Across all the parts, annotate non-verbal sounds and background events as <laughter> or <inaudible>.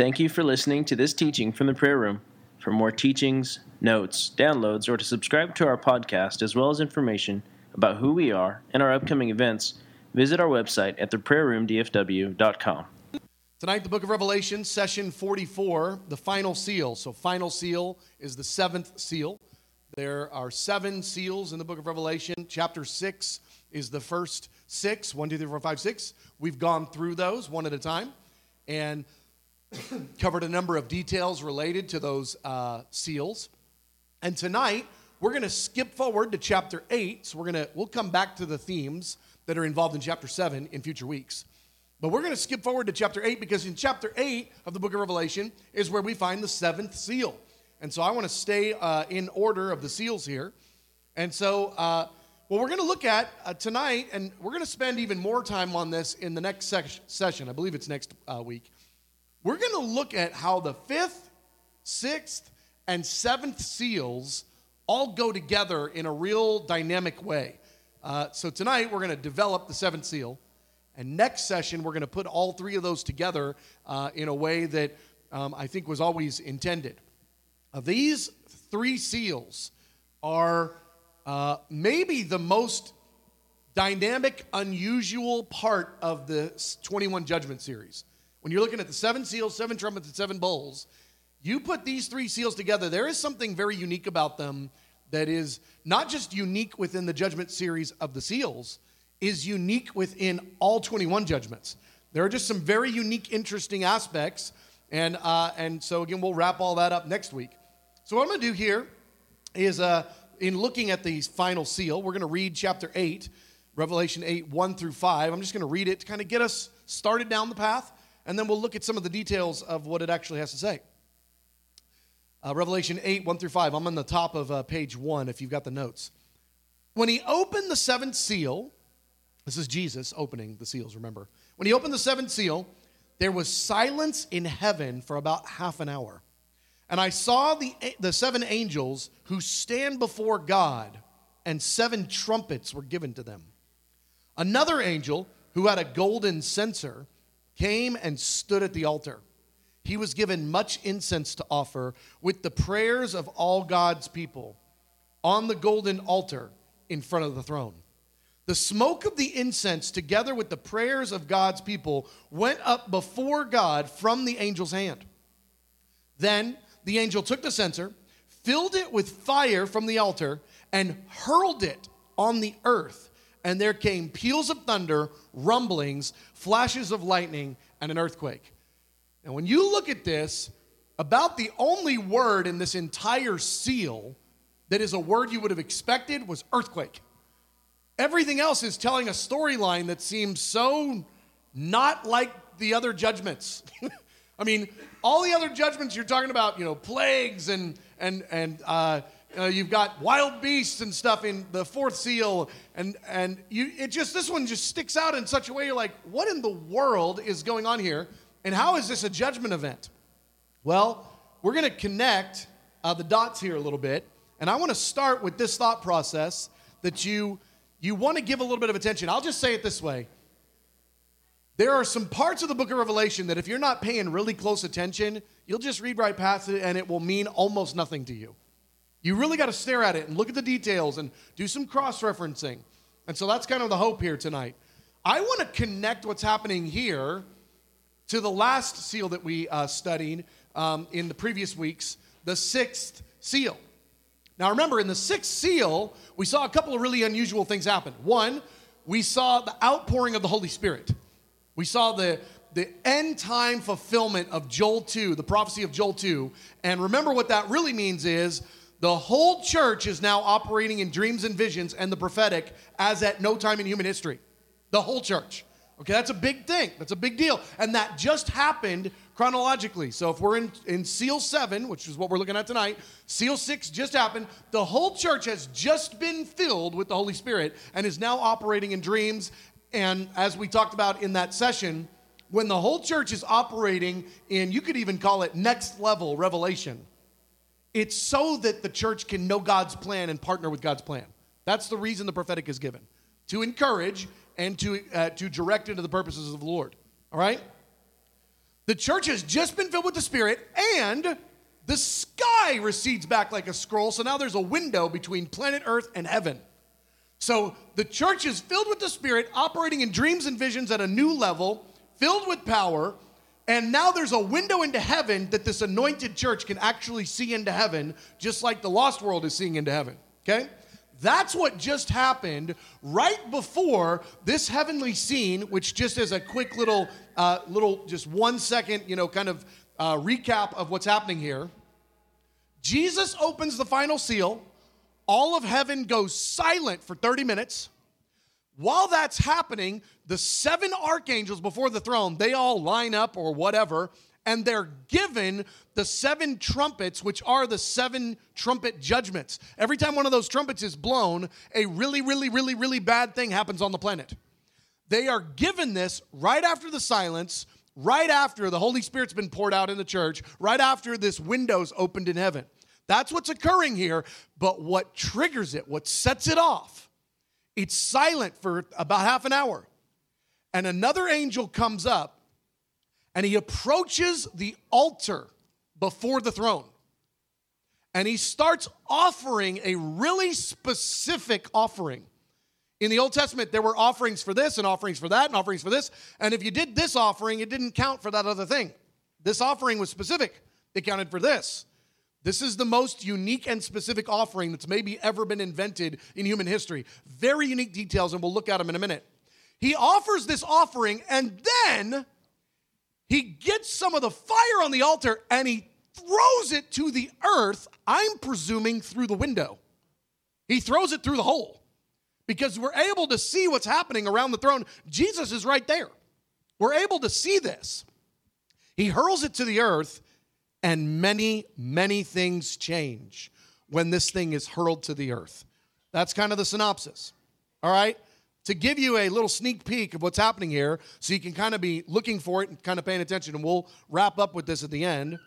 Thank you for listening to this teaching from the prayer room. For more teachings, notes, downloads, or to subscribe to our podcast, as well as information about who we are and our upcoming events, visit our website at theprayerroomdfw.com. Tonight, the book of Revelation, session 44, the final seal. So, final seal is the seventh seal. There are seven seals in the book of Revelation. Chapter 6 is the first six 1, 2, 3, 4, 5, 6. We've gone through those one at a time and <coughs> covered a number of details related to those uh, seals. And tonight, we're going to skip forward to chapter 8. So, we're going to, we'll come back to the themes that are involved in chapter 7 in future weeks. But we're going to skip forward to chapter 8 because in chapter 8 of the book of Revelation is where we find the seventh seal. And so I want to stay uh, in order of the seals here. And so, uh, what we're going to look at uh, tonight, and we're going to spend even more time on this in the next sec- session. I believe it's next uh, week. We're going to look at how the fifth, sixth, and seventh seals all go together in a real dynamic way. Uh, so, tonight we're going to develop the seventh seal. And next session, we're going to put all three of those together uh, in a way that um, I think was always intended. Uh, these three seals are uh, maybe the most dynamic, unusual part of the 21 Judgment series. When you're looking at the seven seals, seven trumpets, and seven bowls, you put these three seals together, there is something very unique about them that is not just unique within the Judgment series of the seals is unique within all 21 judgments. There are just some very unique, interesting aspects. And, uh, and so, again, we'll wrap all that up next week. So, what I'm going to do here is uh, in looking at the final seal, we're going to read chapter 8, Revelation 8, 1 through 5. I'm just going to read it to kind of get us started down the path, and then we'll look at some of the details of what it actually has to say. Uh, Revelation 8, 1 through 5. I'm on the top of uh, page 1 if you've got the notes. When he opened the seventh seal, this is Jesus opening the seals, remember. When he opened the seventh seal, there was silence in heaven for about half an hour. And I saw the, the seven angels who stand before God, and seven trumpets were given to them. Another angel who had a golden censer came and stood at the altar. He was given much incense to offer with the prayers of all God's people on the golden altar in front of the throne. The smoke of the incense, together with the prayers of God's people, went up before God from the angel's hand. Then the angel took the censer, filled it with fire from the altar, and hurled it on the earth. And there came peals of thunder, rumblings, flashes of lightning, and an earthquake. And when you look at this, about the only word in this entire seal that is a word you would have expected was earthquake. Everything else is telling a storyline that seems so not like the other judgments. <laughs> I mean, all the other judgments you're talking about, you know, plagues and and and uh, uh, you've got wild beasts and stuff in the fourth seal, and and you it just this one just sticks out in such a way. You're like, what in the world is going on here? And how is this a judgment event? Well, we're going to connect uh, the dots here a little bit, and I want to start with this thought process that you you want to give a little bit of attention. I'll just say it this way. There are some parts of the book of Revelation that if you're not paying really close attention, you'll just read right past it and it will mean almost nothing to you. You really got to stare at it and look at the details and do some cross referencing. And so that's kind of the hope here tonight. I want to connect what's happening here to the last seal that we uh, studied um, in the previous weeks, the sixth seal. Now, remember, in the sixth seal, we saw a couple of really unusual things happen. One, we saw the outpouring of the Holy Spirit. We saw the, the end time fulfillment of Joel 2, the prophecy of Joel 2. And remember, what that really means is the whole church is now operating in dreams and visions and the prophetic as at no time in human history. The whole church. Okay, that's a big thing. That's a big deal. And that just happened chronologically. So if we're in, in seal seven, which is what we're looking at tonight, seal six just happened. The whole church has just been filled with the Holy Spirit and is now operating in dreams. And as we talked about in that session, when the whole church is operating in, you could even call it next level revelation, it's so that the church can know God's plan and partner with God's plan. That's the reason the prophetic is given to encourage and to, uh, to direct into the purposes of the Lord. All right? The church has just been filled with the Spirit, and the sky recedes back like a scroll. So now there's a window between planet Earth and heaven. So the church is filled with the Spirit, operating in dreams and visions at a new level, filled with power. And now there's a window into heaven that this anointed church can actually see into heaven, just like the lost world is seeing into heaven. Okay? That's what just happened right before this heavenly scene, which just as a quick little, uh, little, just one second, you know, kind of uh, recap of what's happening here. Jesus opens the final seal. All of heaven goes silent for 30 minutes. While that's happening, the seven archangels before the throne, they all line up or whatever, and they're given the seven trumpets, which are the seven trumpet judgments. Every time one of those trumpets is blown, a really, really, really, really bad thing happens on the planet. They are given this right after the silence, right after the Holy Spirit's been poured out in the church, right after this window's opened in heaven. That's what's occurring here. But what triggers it, what sets it off, it's silent for about half an hour. And another angel comes up and he approaches the altar before the throne. And he starts offering a really specific offering. In the Old Testament, there were offerings for this and offerings for that and offerings for this. And if you did this offering, it didn't count for that other thing. This offering was specific, it counted for this. This is the most unique and specific offering that's maybe ever been invented in human history. Very unique details, and we'll look at them in a minute. He offers this offering, and then he gets some of the fire on the altar and he throws it to the earth, I'm presuming through the window. He throws it through the hole because we're able to see what's happening around the throne. Jesus is right there. We're able to see this. He hurls it to the earth, and many, many things change when this thing is hurled to the earth. That's kind of the synopsis. All right? to give you a little sneak peek of what's happening here so you can kind of be looking for it and kind of paying attention. And we'll wrap up with this at the end.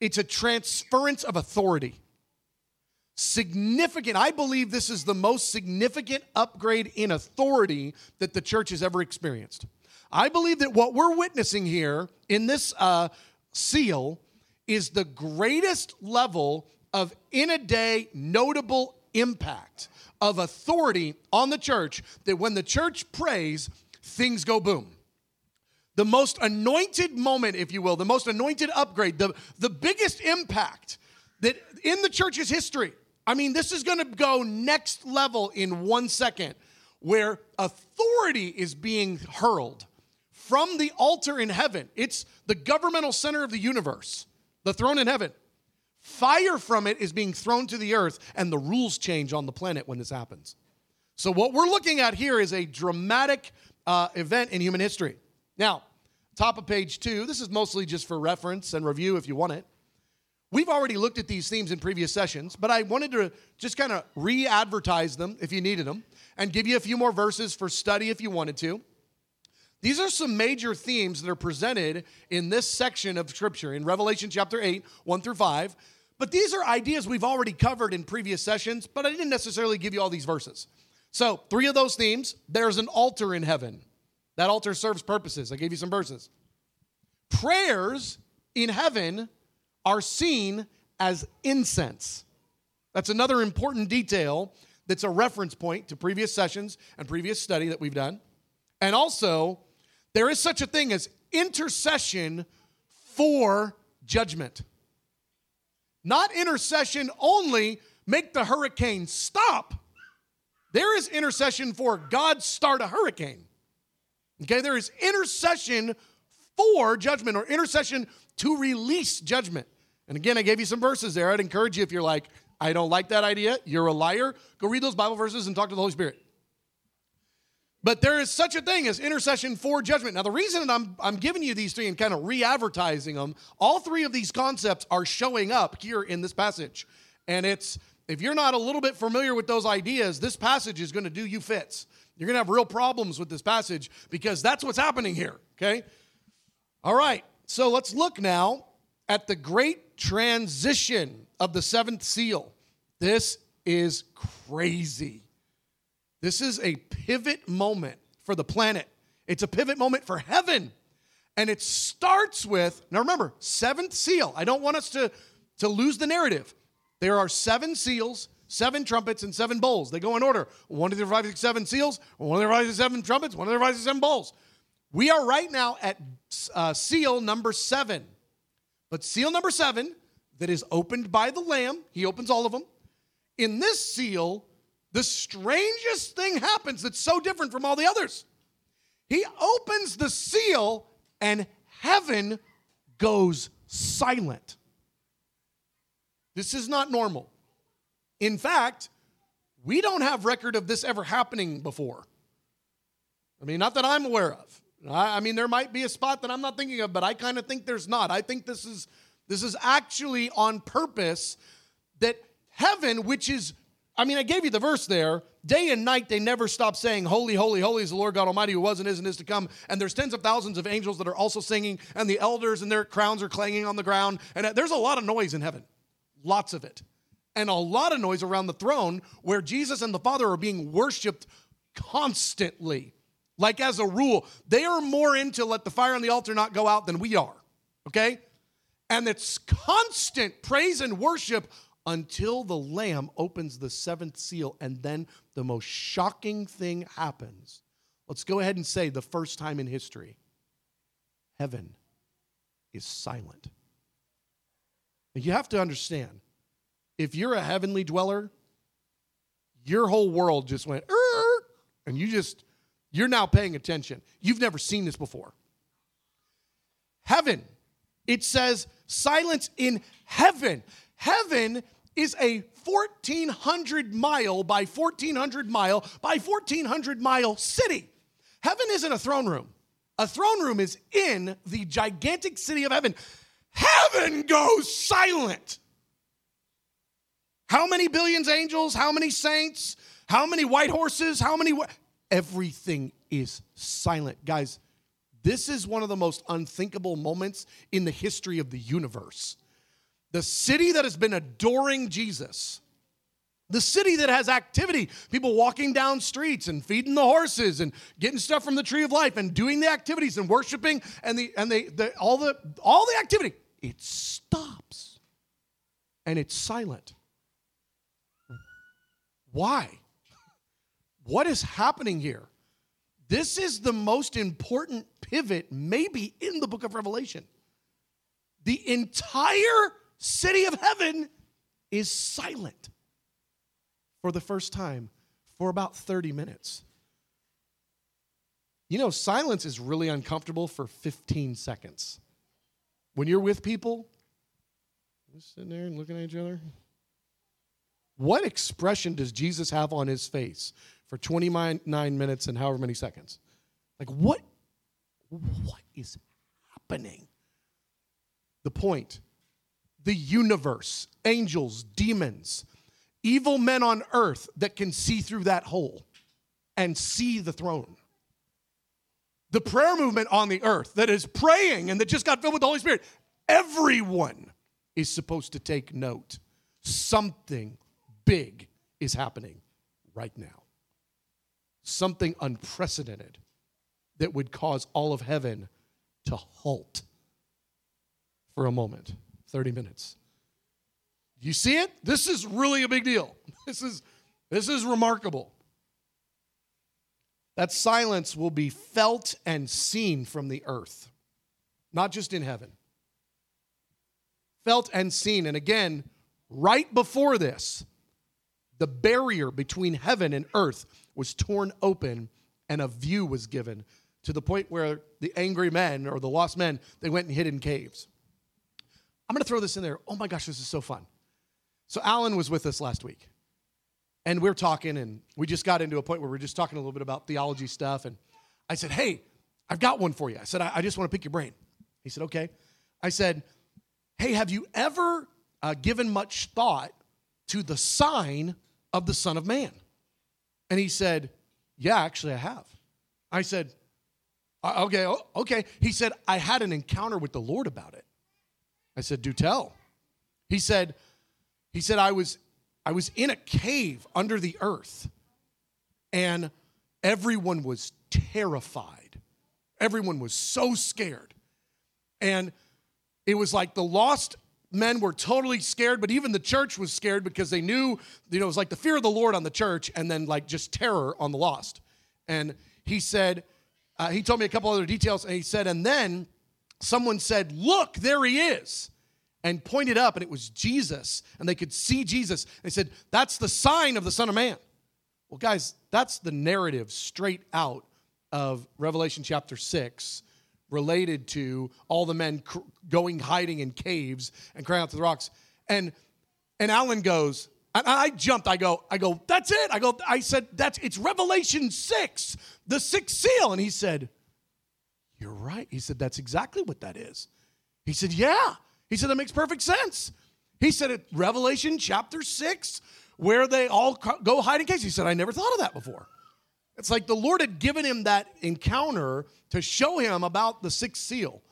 It's a transference of authority. Significant, I believe this is the most significant upgrade in authority that the church has ever experienced. I believe that what we're witnessing here in this uh, seal is the greatest level of in a day notable impact of authority on the church that when the church prays, things go boom. The most anointed moment, if you will, the most anointed upgrade, the, the biggest impact that in the church's history. I mean, this is to go next level in one second, where authority is being hurled from the altar in heaven. It's the governmental center of the universe, the throne in heaven. Fire from it is being thrown to the earth, and the rules change on the planet when this happens. So, what we're looking at here is a dramatic uh, event in human history. Now, top of page two, this is mostly just for reference and review if you want it. We've already looked at these themes in previous sessions, but I wanted to just kind of re advertise them if you needed them and give you a few more verses for study if you wanted to. These are some major themes that are presented in this section of Scripture in Revelation chapter 8, 1 through 5. But these are ideas we've already covered in previous sessions, but I didn't necessarily give you all these verses. So, three of those themes there's an altar in heaven. That altar serves purposes. I gave you some verses. Prayers in heaven are seen as incense. That's another important detail that's a reference point to previous sessions and previous study that we've done. And also, there is such a thing as intercession for judgment. Not intercession only, make the hurricane stop. There is intercession for God start a hurricane. Okay, there is intercession for judgment or intercession to release judgment. And again, I gave you some verses there. I'd encourage you if you're like, I don't like that idea, you're a liar, go read those Bible verses and talk to the Holy Spirit. But there is such a thing as intercession for judgment. Now, the reason I'm, I'm giving you these three and kind of re advertising them, all three of these concepts are showing up here in this passage. And it's, if you're not a little bit familiar with those ideas, this passage is going to do you fits. You're going to have real problems with this passage because that's what's happening here, okay? All right, so let's look now at the great transition of the seventh seal. This is crazy. This is a pivot moment for the planet. It's a pivot moment for heaven. And it starts with, now remember, seventh seal. I don't want us to, to lose the narrative. There are seven seals, seven trumpets, and seven bowls. They go in order. One of the five, six, seven seals, one of the five, six, seven trumpets, one of the five, six, seven bowls. We are right now at uh, seal number seven. But seal number seven, that is opened by the Lamb, he opens all of them. In this seal, the strangest thing happens that's so different from all the others. He opens the seal and heaven goes silent. This is not normal. In fact, we don't have record of this ever happening before. I mean, not that I'm aware of. I, mean, there might be a spot that I'm not thinking of, but I kind of think there's not. I think this is this is actually on purpose that heaven, which is, I mean, I gave you the verse there. Day and night, they never stop saying, Holy, holy, holy is the Lord God Almighty who was and is and is to come. And there's tens of thousands of angels that are also singing, and the elders and their crowns are clanging on the ground. And uh, there's a lot of noise in heaven, lots of it. And a lot of noise around the throne where Jesus and the Father are being worshiped constantly. Like as a rule, they are more into let the fire on the altar not go out than we are. Okay? And it's constant praise and worship until the Lamb opens the seventh seal, and then the most shocking thing happens. Let's go ahead and say the first time in history heaven is silent. you have to understand if you're a heavenly dweller, your whole world just went, and you just you're now paying attention. You've never seen this before. Heaven, it says silence in heaven. Heaven is a 1400 mile by 1400 mile by 1400 mile city. Heaven isn't a throne room. A throne room is in the gigantic city of heaven. Heaven goes silent. How many billions angels? How many saints? How many white horses? How many everything is silent. Guys, this is one of the most unthinkable moments in the history of the universe. The city that has been adoring Jesus, the city that has activity, people walking down streets and feeding the horses and getting stuff from the tree of life and doing the activities and worshiping and the and they the, all the all the activity, it stops and it's silent. Why? What is happening here? This is the most important pivot, maybe, in the book of Revelation. The entire city of heaven is silent for the first time for about 30 minutes. You know, silence is really uncomfortable for 15 seconds. When you're with people, just sitting there and looking at each other. What expression does Jesus have on his face for 29 minutes and however many seconds. Like, what, what is happening? The point the universe, angels, demons, evil men on earth that can see through that hole and see the throne. The prayer movement on the earth that is praying and that just got filled with the Holy Spirit. Everyone is supposed to take note. Something big is happening right now something unprecedented that would cause all of heaven to halt for a moment 30 minutes. You see it? This is really a big deal. <laughs> This is this is remarkable. That silence will be felt and seen from the earth not just in heaven. Felt and seen and again right before this the barrier between heaven and earth was torn open and a view was given to the point where the angry men or the lost men they went and hid in caves i'm going to throw this in there oh my gosh this is so fun so alan was with us last week and we are talking and we just got into a point where we are just talking a little bit about theology stuff and i said hey i've got one for you i said i, I just want to pick your brain he said okay i said hey have you ever uh, given much thought to the sign of the son of man and he said, Yeah, actually, I have. I said, uh, Okay, okay. He said, I had an encounter with the Lord about it. I said, Do tell. He said, he said, I was I was in a cave under the earth, and everyone was terrified. Everyone was so scared. And it was like the lost men were totally scared, but even the church was scared because they knew, you know, it was like the fear of the Lord on the church and then like just terror on the lost. And he said, uh, he told me a couple other details, and he said, and then someone said, Look, there he is, and pointed up, and it was Jesus, and they could see Jesus. They said, That's the sign of the Son of Man. Well, guys, that's the narrative straight out of Revelation chapter 6 related to all the men cr- going hiding in caves and crying out to the rocks. And and Alan goes, and I jumped. I go, I go, that's it. I go, I said, that's it's Revelation 6, the sixth seal. And he said, You're right. He said, That's exactly what that is. He said, Yeah. He said, That makes perfect sense. He said, it, Revelation chapter 6, where they all go hide in caves. He said, I never thought of that before. It's like the Lord had given him that encounter to show him about the sixth seal.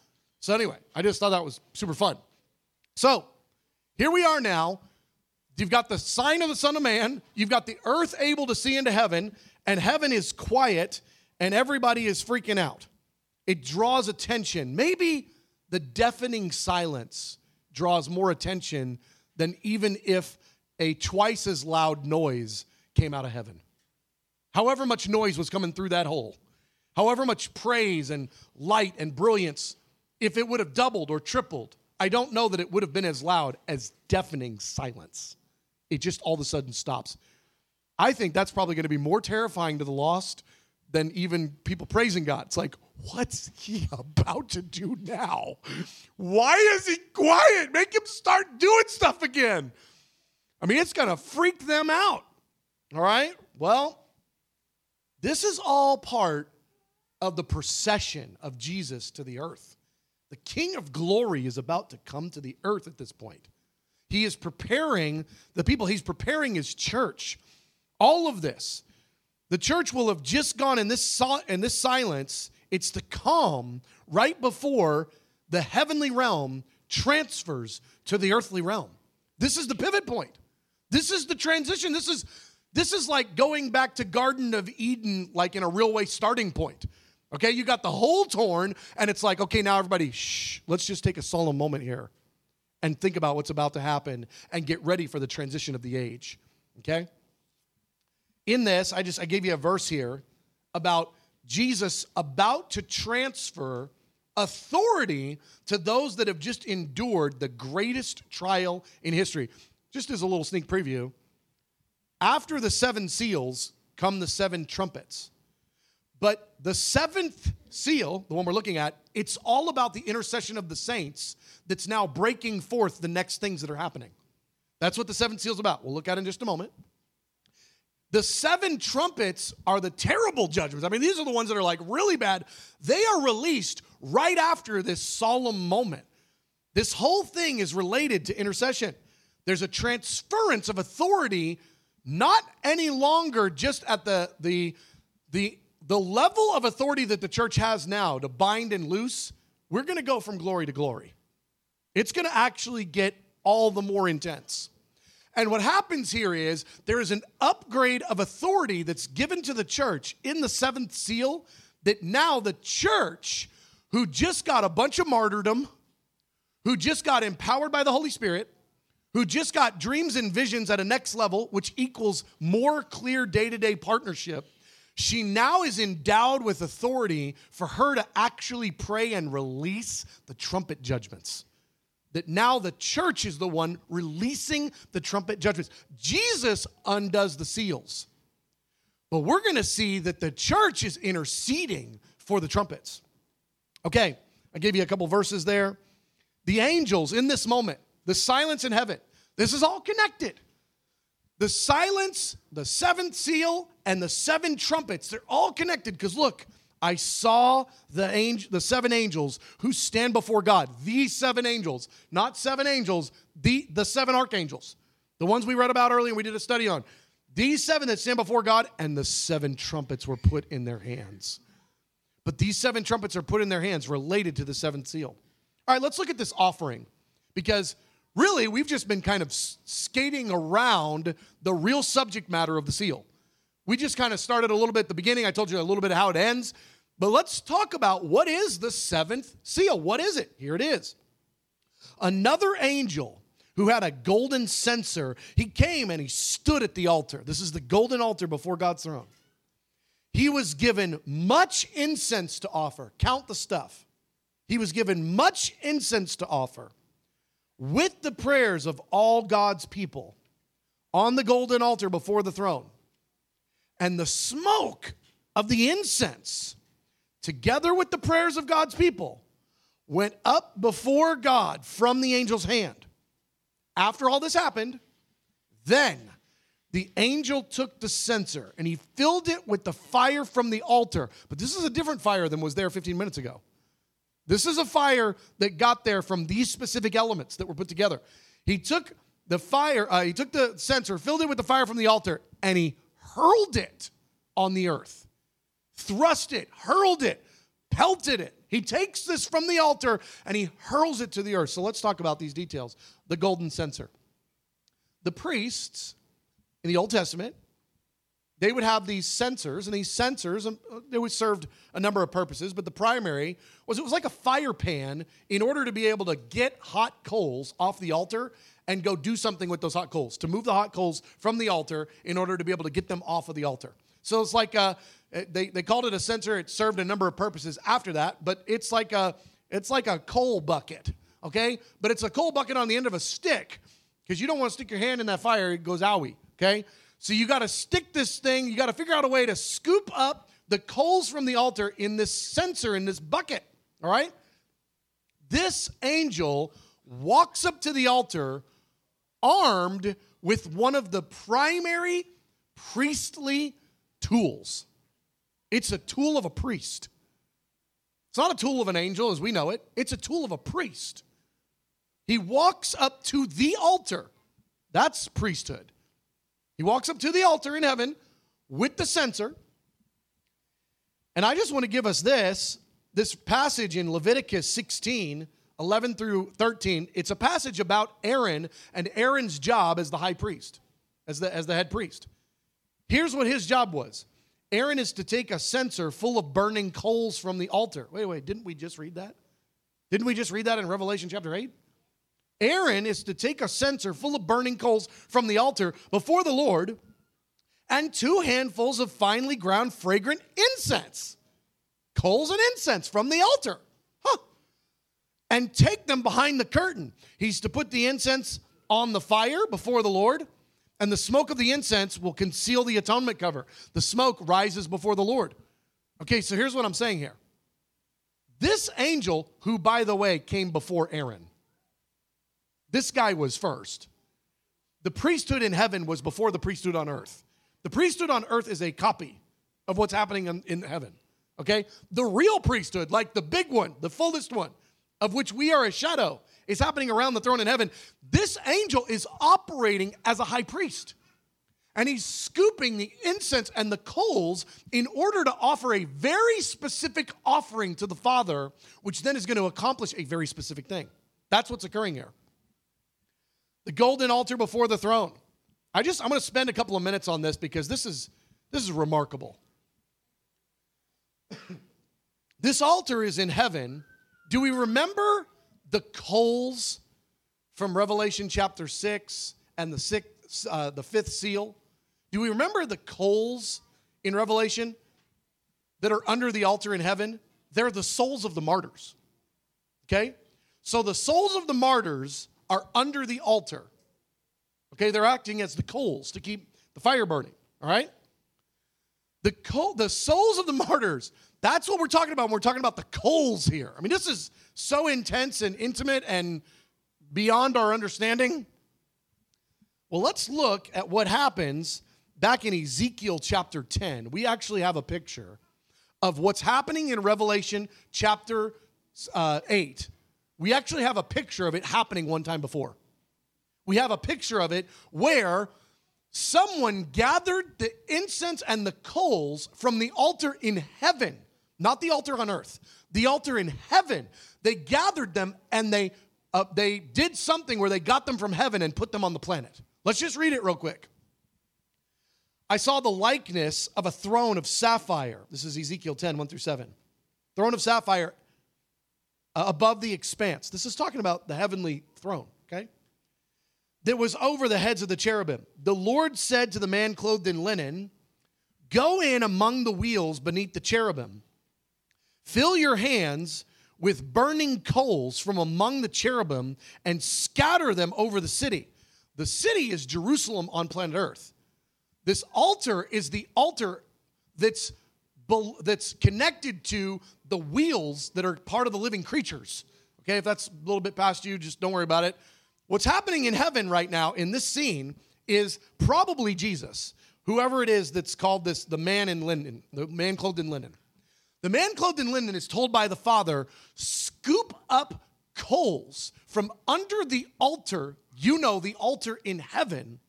So, anyway, I just thought that was super fun. So, here we are now. You've got the sign of the Son of Man, you've got the earth able to see into heaven, and heaven is quiet, and everybody is freaking out. It draws attention. Maybe the deafening silence draws more attention than even if a twice as loud noise came out of heaven. However much noise was coming through that hole, however much praise and light and brilliance, if it would have doubled or tripled, I don't know that it would have been as loud as deafening silence. It just all of a sudden stops. I think that's probably going to be more terrifying to the lost than even people praising God. It's like, what's he <laughs> about to do now? Why is he quiet? Make him start doing stuff again. I mean, it's going to freak them out. All right? Well, this is all part of the procession of Jesus to the earth. The King of glory is about to come to the earth at this point. He is preparing the people, he's preparing his church. All of this. The church will have just gone in this, in this silence. It's to come right before the heavenly realm transfers to the earthly realm. This is the pivot point. This is the transition. This is this is like going back to Garden of Eden, like in a real way starting point. Okay, you got the hole torn, and it's like, okay, now everybody, shh, let's just take a solemn moment here and think about what's about to happen and get ready for the transition of the age. Okay? In this, I just I gave you a verse here about Jesus about to transfer authority to those that have just endured the greatest trial in history. Just as a little sneak preview, after the seven seals come the seven trumpets. But the seventh seal, the one we're looking at, it's all about the intercession of the saints that's now breaking forth the next things that are happening. That's what the seventh seal's about. We'll look at in just a moment. The seven trumpets are the terrible judgments. I mean, these are the ones that are like really bad. They are released right after this solemn moment. This whole thing is related to intercession. There's a transference of authority not any longer just at the the the the level of authority that the church has now to bind and loose we're going to go from glory to glory it's going to actually get all the more intense and what happens here is there is an upgrade of authority that's given to the church in the seventh seal that now the church who just got a bunch of martyrdom who just got empowered by the holy spirit who just got dreams and visions at a next level, which equals more clear day to day partnership, she now is endowed with authority for her to actually pray and release the trumpet judgments. That now the church is the one releasing the trumpet judgments. Jesus undoes the seals. But we're going to see that the church is interceding for the trumpets. Okay, I gave you a couple verses there. The angels in this moment, the silence in heaven. This is all connected. The silence, the seventh seal, and the seven trumpets, they're all connected because look, I saw the angel, the seven angels who stand before God. These seven angels, not seven angels, the, the seven archangels, the ones we read about earlier and we did a study on. These seven that stand before God, and the seven trumpets were put in their hands. But these seven trumpets are put in their hands related to the seventh seal. All right, let's look at this offering because really we've just been kind of skating around the real subject matter of the seal. We just kind of started a little bit at the beginning. I told you a little bit of how it ends. But let's talk about what is the seventh seal. What is it? Here it is. Another angel who had a golden censer, he came and he stood at the altar. This is the golden altar before God's throne. He was given much incense to offer. Count the stuff. He was given much incense to offer with the prayers of all God's people on the golden altar before the throne. And the smoke of the incense, together with the prayers of God's people, went up before God from the angel's hand. After all this happened, then the angel took the censer and he filled it with the fire from the altar. But this is a different fire than was there 15 minutes ago. This is a fire that got there from these specific elements that were put together. He took the fire, uh, he took the censer, filled it with the fire from the altar, and he hurled it on the earth. Thrust it, hurled it, pelted it. He takes this from the altar and he hurls it to the earth. So let's talk about these details. The golden censer. The priests in the Old Testament, they would have these censers, and these censers, um, they would served a number of purposes, but the primary was it was like a fire pan in order to be able to get hot coals off the altar and go do something with those hot coals, to move the hot coals from the altar in order to be able to get them off of the altar. So it's like a, Uh, they, they called it a censer. It served a number of purposes after that, but it's like a it's like a coal bucket, okay? But it's a coal bucket on the end of a stick because you don't want to stick your hand in that fire; it goes owie, okay? So you got to stick this thing. You got to figure out a way to scoop up the coals from the altar in this censer in this bucket. All right. This angel walks up to the altar armed with one of the primary priestly tools. It's a tool of a priest. It's not a tool of an angel as we know it, it's a tool of a priest. He walks up to the altar. That's priesthood. He walks up to the altar in heaven with the censer. And I just want to give us this this passage in Leviticus 16 11 through 13, it's a passage about Aaron and Aaron's job as the high priest, as the, as the head priest. Here's what his job was Aaron is to take a censer full of burning coals from the altar. Wait, wait, didn't we just read that? Didn't we just read that in Revelation chapter 8? Aaron is to take a censer full of burning coals from the altar before the Lord and two handfuls of finely ground fragrant incense. Coals and incense from the altar Huh. and take them behind the curtain. He's to put the incense on the fire before the Lord, and the smoke of the incense will conceal the atonement cover. The smoke rises before the Lord. Okay, so here's what I'm saying here. This angel, who by the way came before Aaron, this guy was first. The priesthood in heaven was before the priesthood on earth. The priesthood on earth is a copy of what's happening in, in heaven. Okay? The real priesthood, like the big one, the fullest one, of which we are a shadow, is happening around the throne in heaven. This angel is operating as a high priest. And he's scooping the incense and the coals in order to offer a very specific offering to the Father, which then is going to accomplish a very specific thing. That's what's occurring here. The golden altar before the throne. I just I'm going to spend a couple of minutes on this because this is this is remarkable. this altar is in heaven do we remember the coals from Revelation chapter 6 and the, sixth, uh, the fifth seal? Do we remember the coals in Revelation that are under the altar in heaven? They're the souls of the martyrs. Okay? So the souls of the martyrs are under the altar. Okay, they're acting as the coals to keep the fire burning. All right? The, coal, the souls of the <laughs> martyrs, that's what we're talking about when we're talking about the coals here. I mean, this is so intense and intimate and beyond our understanding. Well, let's look at what happens back in Ezekiel chapter 10. We actually have a picture of what's happening in Revelation chapter uh, 8. We actually have a picture of it happening one time before. We have a picture of it where someone gathered the incense and the coals from the altar in heaven not the altar on earth, the altar in heaven. They gathered them and they uh, they did something where they got them from heaven and put them on the planet. Let's just read it real quick. I saw the likeness of a throne of sapphire. This is Ezekiel 10, 1 through 7. throne of sapphire uh, above the expanse. This is talking about the heavenly throne, okay? That was over the heads of the cherubim. The Lord said to the man clothed in linen, Go in among the wheels beneath the cherubim. Fill your hands with burning coals from among the cherubim and scatter them over the city. The city is Jerusalem on planet Earth. This altar is the altar that's, that's connected to the wheels that are part of the living creatures. Okay, if that's a little bit past you, just don't worry about it. What's happening in heaven right now in this scene is probably Jesus, whoever it is that's called this the man in linen, the man clothed in linen. The man clothed in linen is told by the Father, scoop up coals from under the altar, you know, the altar in heaven,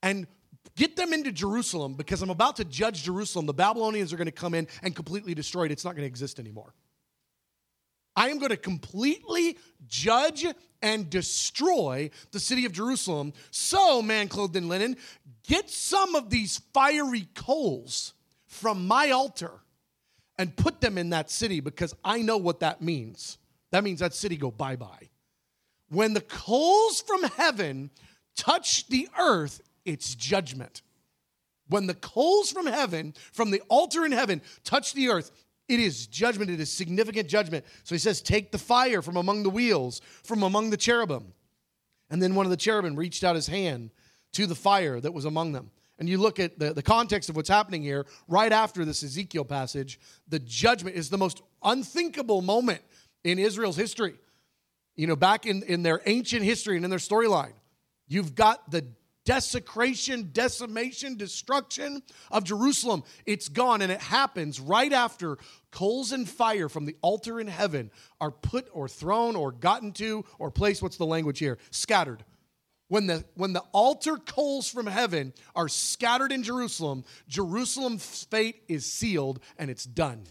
and get them into Jerusalem because I'm about to judge Jerusalem. The Babylonians are going to come in and completely destroy it. It's not going to exist anymore. I am going to completely judge and destroy the city of Jerusalem. So, man clothed in linen, get some of these fiery coals from my altar and put them in that city because I know what that means. That means that city go bye bye. When the coals from heaven touch the earth, it's judgment. When the coals from heaven, from the altar in heaven, touch the earth, it is judgment. It is significant judgment. So he says, Take the fire from among the wheels, from among the cherubim. And then one of the cherubim reached out his hand to the fire that was among them and you look at the, the context of what's happening here, right after this Ezekiel passage, the judgment is the most unthinkable moment in Israel's history. You know, back in, in their ancient history and in their storyline, you've got the desecration, decimation, destruction of Jerusalem. It's gone, and it happens right after coals and fire from the altar in heaven are put or thrown or gotten to or placed. What's the language here? Scattered when the, when the altar coals from heaven are scattered in Jerusalem, Jerusalem's fate is sealed and it's done.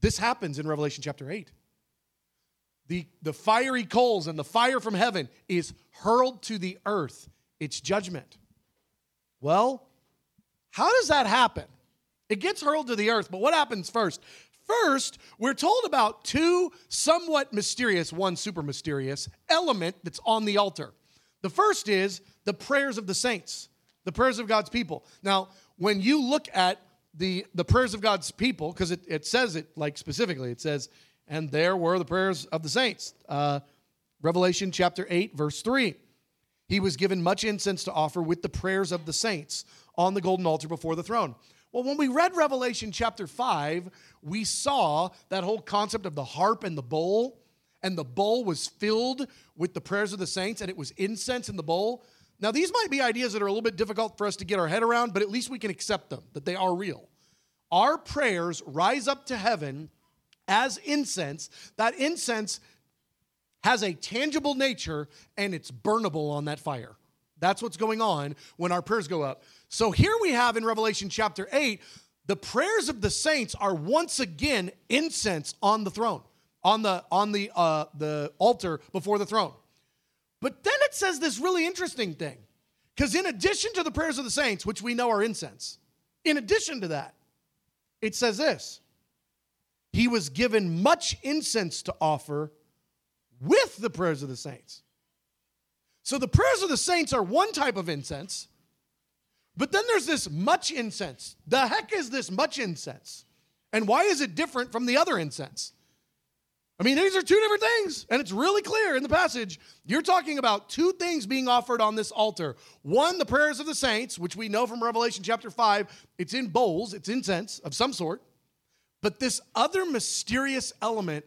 This happens in Revelation chapter 8. The, the fiery coals and the fire from heaven is hurled to the earth. It's judgment. Well, how does that happen? It gets hurled to the earth, but what happens first? First, we're told about two somewhat mysterious, one super mysterious element that's on the altar. The first is the prayers of the saints, the prayers of God's people. Now, when you look at the, the prayers of God's people, because it, it says it like specifically, it says, and there were the prayers of the saints. Uh, Revelation chapter 8, verse 3. He was given much incense to offer with the prayers of the saints on the golden altar before the throne. Well, when we read Revelation chapter 5, we saw that whole concept of the harp and the bowl, and the bowl was filled with the prayers of the saints, and it was incense in the bowl. Now, these might be ideas that are a little bit difficult for us to get our head around, but at least we can accept them, that they are real. Our prayers rise up to heaven as incense. That incense has a tangible nature and it's burnable on that fire. That's what's going on when our prayers go up. So here we have in Revelation chapter 8, the prayers of the saints are once again incense on the throne, on the on the uh, the altar before the throne. But then it says this really interesting thing. Because in addition to the prayers of the saints, which we know are incense, in addition to that, it says this He was given much incense to offer with the prayers of the saints. So the prayers of the saints are one type of incense, but then there's this much incense. The heck is this much incense? And why is it different from the other incense? I mean, these are two different things, and it's really clear in the passage. You're talking about two things being offered on this altar. One, the prayers of the saints, which we know from Revelation chapter 5, it's in bowls, it's incense of some sort. But this other mysterious element,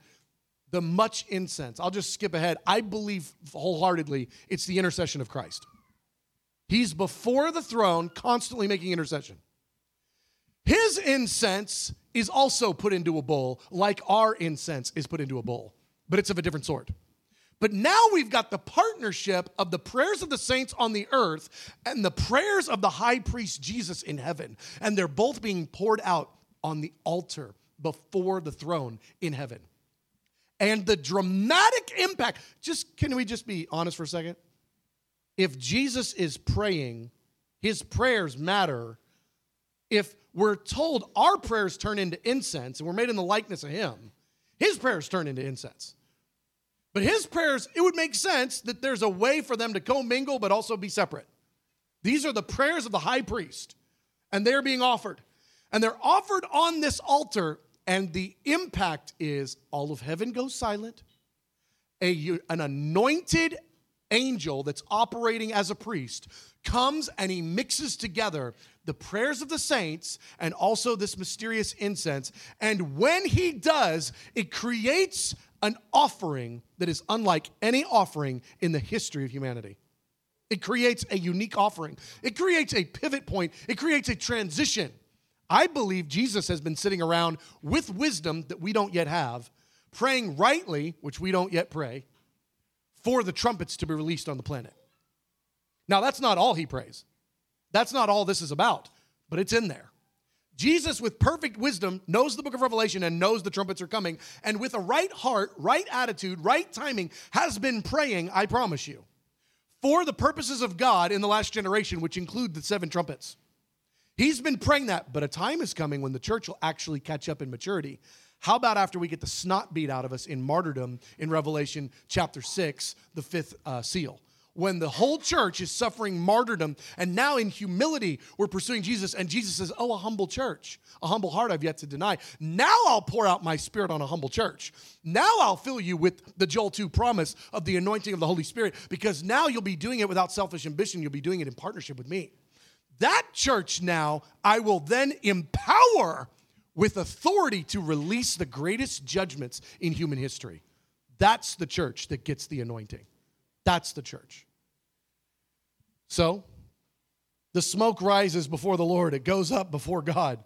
the much incense, I'll just skip ahead. I believe wholeheartedly it's the intercession of Christ. He's before the throne, constantly making intercession. His incense is also put into a bowl, like our incense is put into a bowl, but it's of a different sort. But now we've got the partnership of the prayers of the saints on the earth and the prayers of the high priest Jesus in heaven. And they're both being poured out on the altar before the throne in heaven. And the dramatic impact, just can we just be honest for a second? if Jesus is praying, his prayers matter if we're told our prayers turn into incense and we're made in the likeness of him, his prayers turn into incense. But his prayers, it would make sense that there's a way for them to commingle but also be separate. These are the prayers of the high priest, and they're being offered. And they're offered on this altar, and the impact is all of heaven goes silent. A, an anointed angel that's operating as a priest comes and he mixes together the prayers of the saints and also this mysterious incense. And when he does, it creates an offering that is unlike any offering in the history of humanity. It creates a unique offering, it creates a pivot point, it creates a transition. I believe Jesus has been sitting around with wisdom that we don't yet have, praying rightly, which we don't yet pray, for the trumpets to be released on the planet. Now, that's not all he prays. That's not all this is about, but it's in there. Jesus, with perfect wisdom, knows the book of Revelation and knows the trumpets are coming, and with a right heart, right attitude, right timing, has been praying, I promise you, for the purposes of God in the last generation, which include the seven trumpets. He's been praying that, but a time is coming when the church will actually catch up in maturity. How about after we get the snot beat out of us in martyrdom in Revelation chapter 6, the fifth uh, seal? when the whole church is suffering martyrdom and now in humility we're pursuing Jesus and Jesus says, "Oh, a humble church, a humble heart I've yet to deny. Now I'll pour out my spirit on a humble church. Now I'll fill you with the Joel 2 promise of the anointing of the Holy Spirit because now you'll be doing it without selfish ambition, you'll be doing it in partnership with me." That church now I will then empower with authority to release the greatest judgments in human history. That's the church that gets the anointing. That's the church. So, the smoke rises before the Lord, it goes up before God.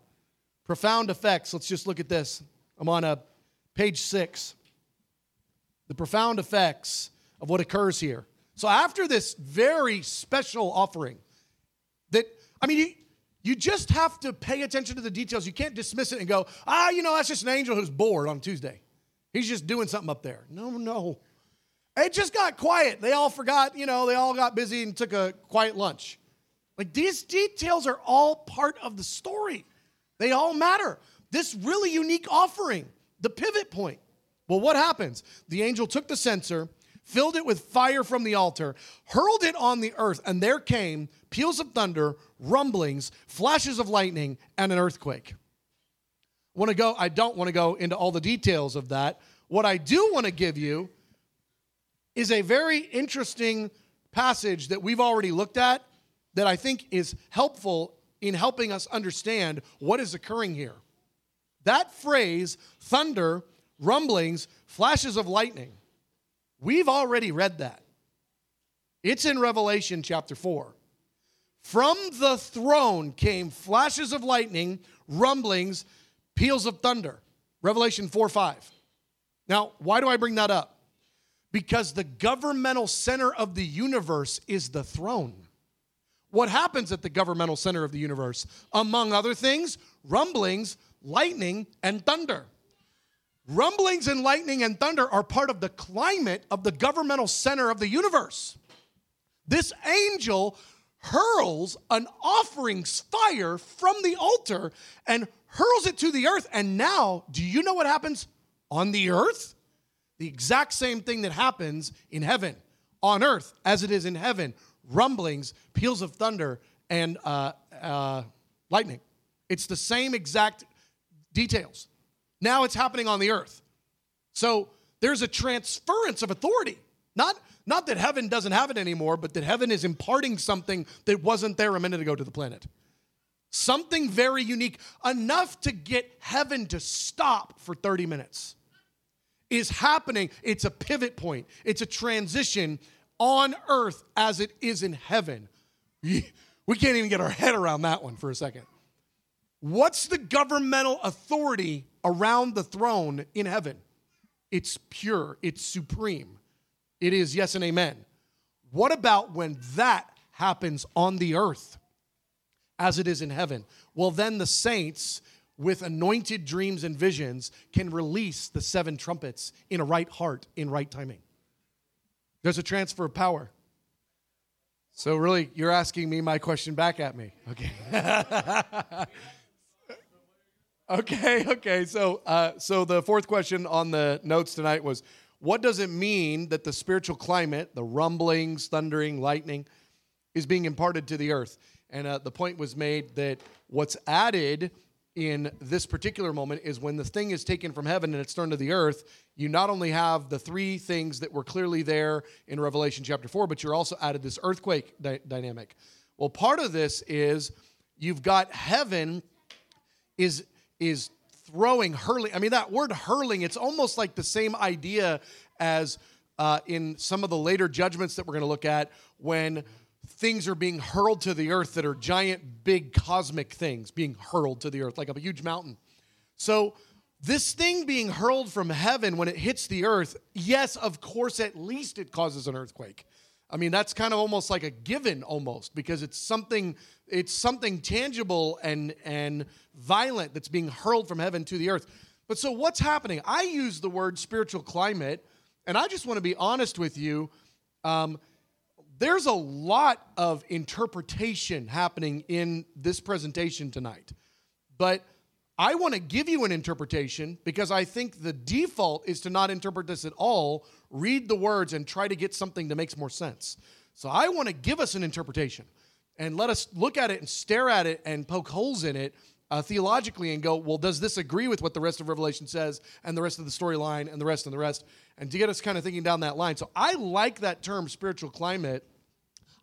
Profound effects. Let's just look at this. I'm on a page six. The profound effects of what occurs here. So, after this very special offering, that, I mean, you, you just have to pay attention to the details. You can't dismiss it and go, ah, you know, that's just an angel who's bored on Tuesday. He's just doing something up there. No, no. It just got quiet. They all forgot, you know, they all got busy and took a quiet lunch. Like these details are all part of the story, they all matter. This really unique offering, the pivot point. Well, what happens? The angel took the censer, filled it with fire from the altar, hurled it on the earth, and there came peals of thunder, rumblings, flashes of lightning, and an earthquake. Want to go? I don't want to go into all the details of that. What I do want to give you is a very interesting passage that we've already looked at that I think is helpful in helping us understand what is occurring here. That phrase, thunder, rumblings, flashes of lightning, we've already read that. It's in Revelation chapter 4. From the throne came flashes of lightning, rumblings, peals of thunder. Revelation 4 5. Now, why do I bring that up? because the governmental center of the universe is the throne. What happens at the governmental center of the universe? Among other things, rumblings, lightning, and thunder. Rumblings and lightning and thunder are part of the climate of the governmental center of the universe. This angel hurls an offering's fire from the altar and hurls it to the earth. And now, do you know what happens on the earth? The exact same thing that happens in heaven, on earth, as it is in heaven rumblings, peals of thunder, and uh, uh, lightning. It's the same exact details. Now it's happening on the earth. So there's a transference of authority. Not, not that heaven doesn't have it anymore, but that heaven is imparting something that wasn't there a minute ago to the planet. Something very unique, enough to get heaven to stop for 30 minutes is happening. It's a pivot point, it's a transition on earth as it is in heaven. <laughs> We can't even get our head around that one for a second. What's the governmental authority around the throne in heaven? It's pure, it's supreme. It is yes and amen. What about when that happens on the earth as it is in heaven? Well, then the saints with anointed dreams and visions can release the seven trumpets in a right heart, in right timing. There's a transfer of power. So really, you're asking me my question back at me. Okay. <laughs> okay. <laughs> Okay. So, uh, so the fourth question on the notes tonight was, what does it mean that the spiritual climate, the rumblings, thundering, lightning, is being imparted to the earth? And uh, the point was made that what's added in this particular moment is when the thing is taken from heaven and it's turned to the earth, you not only have the three things that were clearly there in Revelation chapter 4, but you're also added this earthquake di- dynamic. Well, part of this is you've got heaven is is throwing, hurling. I mean, that word hurling, it's almost like the same idea as uh, in some of the later judgments that we're going to look at when things are being hurled to the earth that are giant, big cosmic things being hurled to the earth, like a huge mountain. So, this thing being hurled from heaven when it hits the earth, yes, of course, at least it causes an earthquake. I mean, that's kind of almost like a given almost because it's something it's something tangible and and violent that's being hurled from heaven to the earth. But so what's happening? I use the word spiritual climate, and I just want to be honest with you. Um, there's a lot of interpretation happening in this presentation tonight. But I want to give you an interpretation because I think the default is to not interpret this at all, read the words, and try to get something that makes more sense. So I want to give us an interpretation and let us look at it and stare at it and poke holes in it uh, theologically and go, well, does this agree with what the rest of Revelation says and the rest of the storyline and the rest and the rest? And to get us kind of thinking down that line. So I like that term, spiritual climate.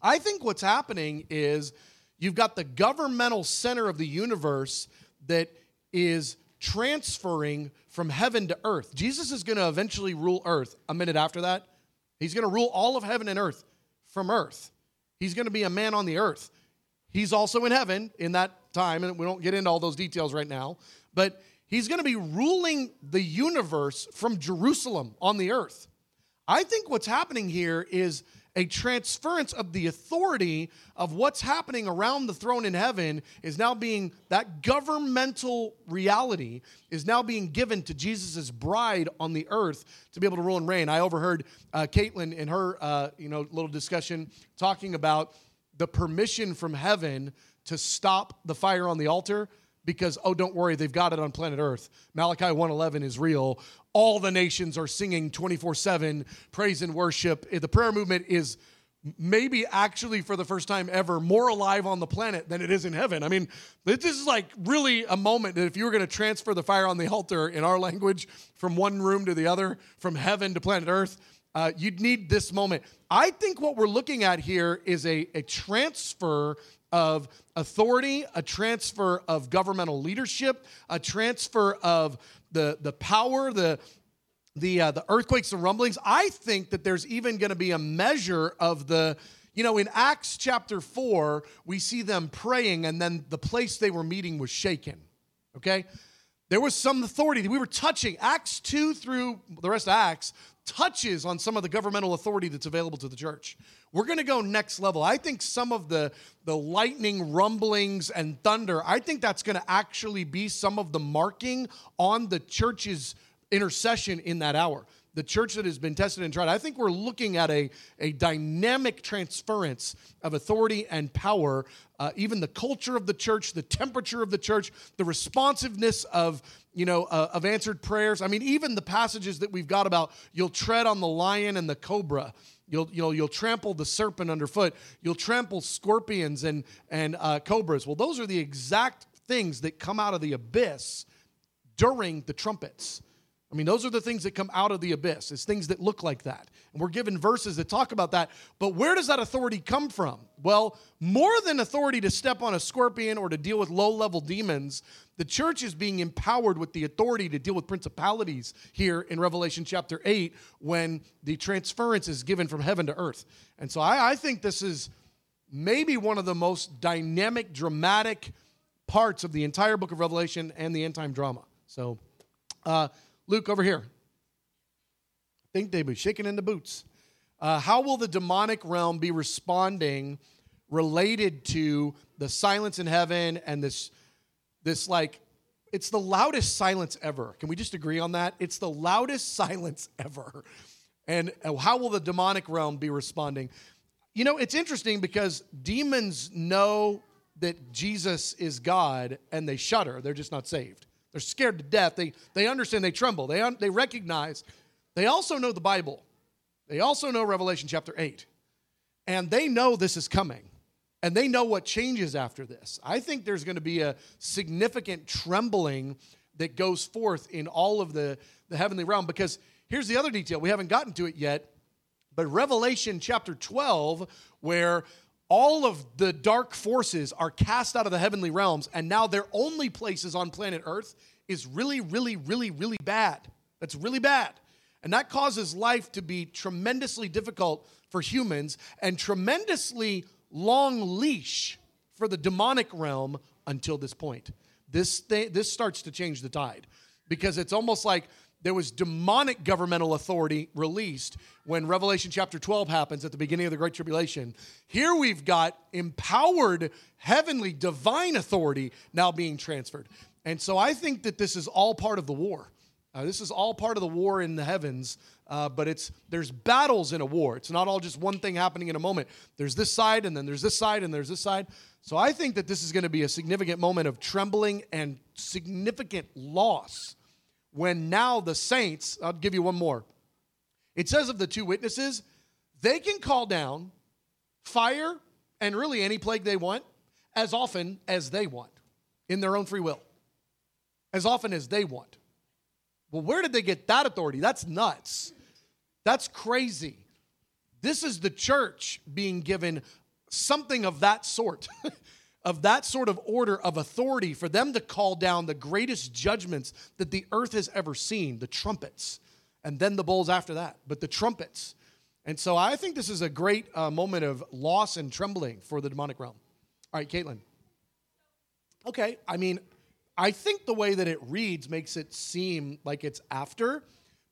I think what's happening is you've got the governmental center of the universe that is transferring from heaven to earth. Jesus is going to eventually rule earth a minute after that. He's going to rule all of heaven and earth from earth. He's going to be a man on the earth. He's also in heaven in that time, and we don't get into all those details right now, but he's going to be ruling the universe from Jerusalem on the earth. I think what's happening here is a transference of the authority of what's happening around the throne in heaven is now being that governmental reality is now being given to jesus' bride on the earth to be able to rule and reign. I overheard uh, caitlin in her uh, you know little discussion talking about the permission from heaven to stop the fire on the altar because oh don't worry they've got it on planet earth. Malachi 111 is real. All the nations are singing 24-7 praise and worship. The prayer movement is maybe actually for the first time ever more alive on the planet than it is in heaven. I mean this is like really a moment that if you were going to transfer the fire on the altar in our language from one room to the other from heaven to planet earth uh, you'd need this moment. I think what we're looking at here is a, a transfer of authority, a transfer of governmental leadership, a transfer of the, the power, the, the, uh, the earthquakes and rumblings. I think that there's even going to be a measure of the, you know, in Acts chapter 4, we see them praying, and then the place they were meeting was shaken. Okay? There was some authority. That we were touching. Acts 2 through the rest of Acts, touches on some of the governmental authority that's available to the church. We're going to go next level. I think some of the the lightning rumblings and thunder, I think that's going to actually be some of the marking on the church's intercession in that hour the church that has been tested and tried. I think we're looking at a, a dynamic transference of authority and power, uh, even the culture of the church, the temperature of the church, the responsiveness of you know uh, of answered prayers. I mean, even the passages that we've got about you'll tread on the lion and the cobra. You'll, you'll, you'll trample the serpent underfoot. You'll trample scorpions and, and uh, cobras. Well, those are the exact things that come out of the abyss during the trumpets. I mean, those are the things that come out of the abyss. It's things that look like that. And we're given verses that talk about that. But where does that authority come from? Well, more than authority to step on a scorpion or to deal with low level demons, the church is being empowered with the authority to deal with principalities here in Revelation chapter 8 when the transference is given from heaven to earth. And so I, I think this is maybe one of the most dynamic, dramatic parts of the entire book of Revelation and the end time drama. So, uh, Luke, over here. I think they be shaking in the boots. Uh, how will the demonic realm be responding related to the silence in heaven and this, this like, it's the loudest silence ever. Can we just agree on that? It's the loudest <laughs> silence ever. And uh, how will the demonic realm be responding? you know, it's interesting because demons know that Jesus is God and they shudder. They're just not saved. They're scared to death. They, they understand, they tremble. They, un, they recognize. They also know the Bible. They also know Revelation chapter 8. And they know this is coming. And they know what changes after this. I think there's going to be a significant trembling that goes forth in all of the, the heavenly realm. Because here's the other detail we haven't gotten to it yet, but Revelation chapter 12, where all of the dark forces are cast out of the heavenly realms, and now their only places on planet Earth is really, really, really, really bad. That's really bad. And that causes life to be tremendously difficult for humans and tremendously long leash for the demonic realm until this point. This, th- this starts to change the tide because it's almost like there was demonic governmental authority released when Revelation chapter 12 happens at the beginning of the Great Tribulation. Here we've got empowered heavenly divine authority now being transferred. And so I think that this is all part of the war. Uh, this is all part of the war in the heavens, uh, but it's there's battles in a war. It's not all just one thing happening in a moment. There's this side, and then there's this side, and there's this side. So I think that this is going to be a significant moment of trembling and significant loss when now the saints, I'll give you one more. It says of the two witnesses, they can call down fire and really any plague they want as often as they want in their own free will, as often as they want. Well, where did they get that authority? That's nuts. That's crazy. This is the church being given something of that sort. <laughs> of that sort of order of authority for them to call down the greatest judgments that the earth has ever seen the trumpets, and then the bowls after that, but the trumpets. And so I think this is a great uh, moment of loss and trembling for the demonic realm. All right, Caitlin. Okay, I mean, I think the way that it reads makes it seem like it's after,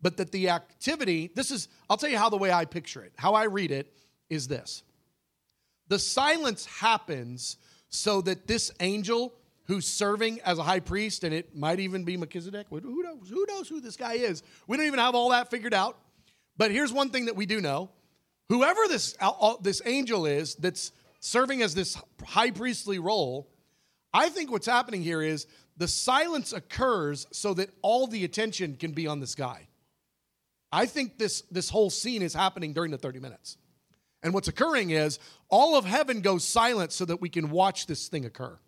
but that the activity, this is, I'll tell you how the way I picture it, how I read it is this. The silence happens so that this angel who's serving as a high priest, and it might even be Melchizedek, who knows, who knows who this guy is? We don't even have all that figured out. But here's one thing that we do know whoever this, uh, uh, this angel is that's serving as this high priestly role, I think what's happening here is the silence occurs so that all the attention can be on this guy. I think this, this whole scene is happening during the 30 minutes. And what's occurring is all of heaven goes silent so that we can watch this thing occur.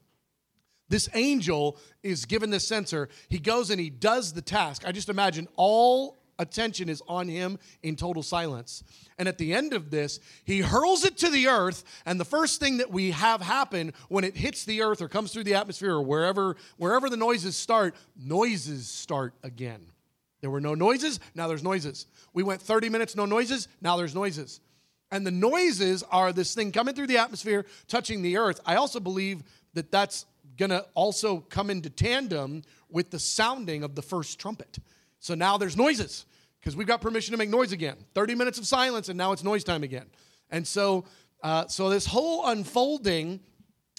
This angel is given this censer. He goes and he does the task. I just imagine all attention is on him in total silence. And at the end of this, he hurls it to the earth. And the first thing that we have happen when it hits the earth or comes through the atmosphere or wherever, wherever the noises start, noises start again. There were no noises, now there's noises. We went 30 minutes, no noises, now there's noises and the noises are this thing coming through the atmosphere, touching the earth. I also believe that that's going to also come into tandem with the sounding of the first trumpet. So now there's noises because we've got permission to make noise again. 30 minutes of silence, and now it's noise time again. And so, uh, so this whole unfolding,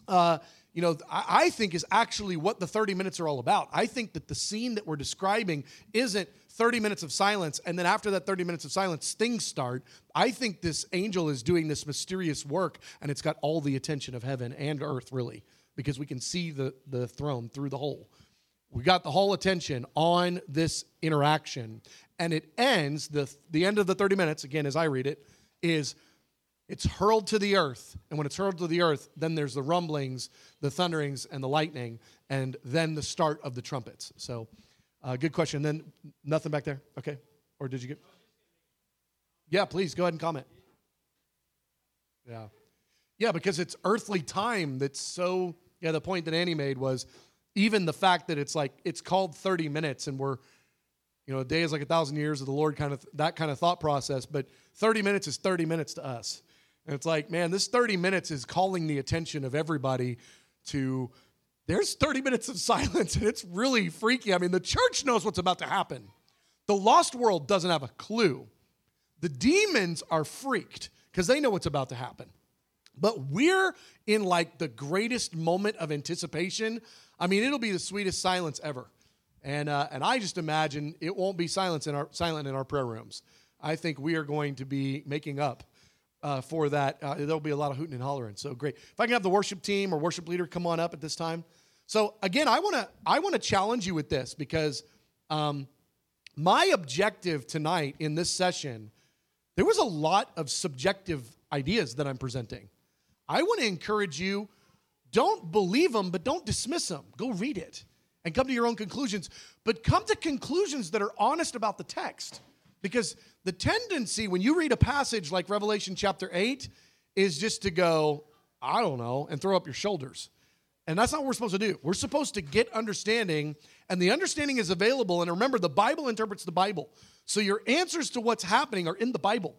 uh, you know, I, I think is actually what the 30 minutes are all about. I think that the scene that we're describing isn't 30 minutes of silence, and then after that 30 minutes of silence, things start. I think this angel is doing this mysterious work, and it's got all the attention of heaven and earth, really, because we can see the, the throne through the hole. We got the whole attention on this interaction, and it ends, the, the end of the 30 minutes, again, as I read it, is it's hurled to the earth. And when it's hurled to the earth, then there's the rumblings, the thunderings, and the lightning, and then the start of the trumpets. So, uh, good question. Then nothing back there. Okay. Or did you get? Yeah, please go ahead and comment. Yeah. Yeah, because it's earthly time that's so. Yeah, the point that Annie made was even the fact that it's like it's called 30 minutes and we're you know a day is like a thousand years of the lord kind of that kind of thought process but 30 minutes is 30 minutes to us and it's like man this 30 minutes is calling the attention of everybody to there's 30 minutes of <laughs> silence and it's really freaky. I mean, the church knows what's about to happen. The lost world doesn't have a clue. The demons are freaked because they know what's about to happen. But we're in like the greatest moment of anticipation. I mean, it'll be the sweetest silence ever. And, uh, and I just imagine it won't be silence in our, silent in our prayer rooms. I think we are going to be making up uh, for that. Uh, there'll be a lot of hooting and hollering. So great. If I can have the worship team or worship leader come on up at this time. So again, I want to I want to challenge you with this because um, my objective tonight in this session, there was a lot of subjective ideas that I'm presenting. I want to encourage you. Don't believe them, but don't dismiss them. Go read it and come to your own conclusions, but come to conclusions that are honest about the text. Because the tendency when you read a passage like Revelation chapter 8 is just to go, I don't know, and throw up your shoulders. And that's not what we're supposed to do. We're supposed to get understanding, and the understanding is available. And remember, the Bible interprets the Bible. So your answers to what's happening are in the Bible.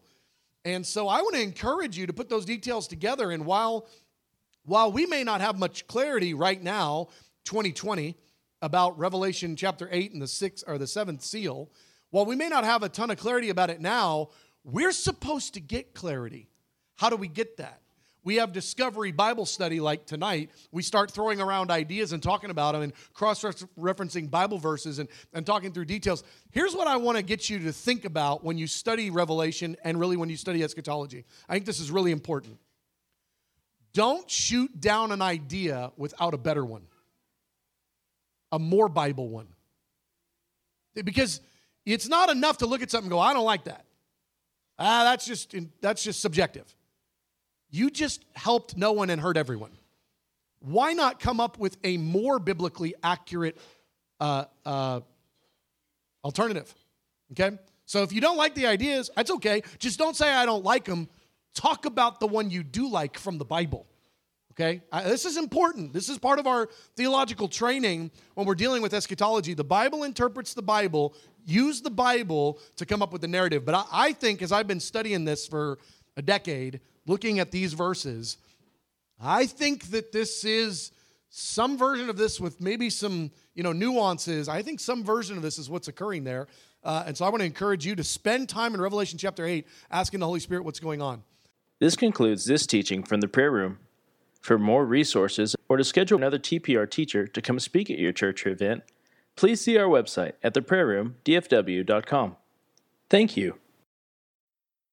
And so I want to encourage you to put those details together. And while while we may not have much clarity right now, 2020, about Revelation chapter 8 and the sixth or the seventh seal, while we may not have a ton of clarity about it now, we're supposed to get clarity. How do we get that? We have discovery Bible study like tonight. We start throwing around ideas and talking about them and cross referencing Bible verses and, and talking through details. Here's what I want to get you to think about when you study Revelation and really when you study eschatology. I think this is really important. Don't shoot down an idea without a better one, a more Bible one. Because it's not enough to look at something and go, I don't like that. Ah, that's just that's just subjective. You just helped no one and hurt everyone. Why not come up with a more biblically accurate uh, uh, alternative? Okay? So if you don't like the ideas, that's okay. Just don't say I don't like them. Talk about the one you do like from the Bible. Okay? Uh, this is important. This is part of our theological training when we're dealing with eschatology. The Bible interprets the Bible. Use the Bible to come up with the narrative. But I, I think, as I've been studying this for a decade, looking at these verses, I think that this is some version of this with maybe some you know nuances. I think some version of this is what's occurring there. Uh, and so I want to encourage you to spend time in Revelation chapter 8 asking the Holy Spirit what's going on. This concludes this teaching from the prayer room. For more resources or to schedule another TPR teacher to come speak at your church or event, please see our website at theprayerroomdfw.com. Thank you.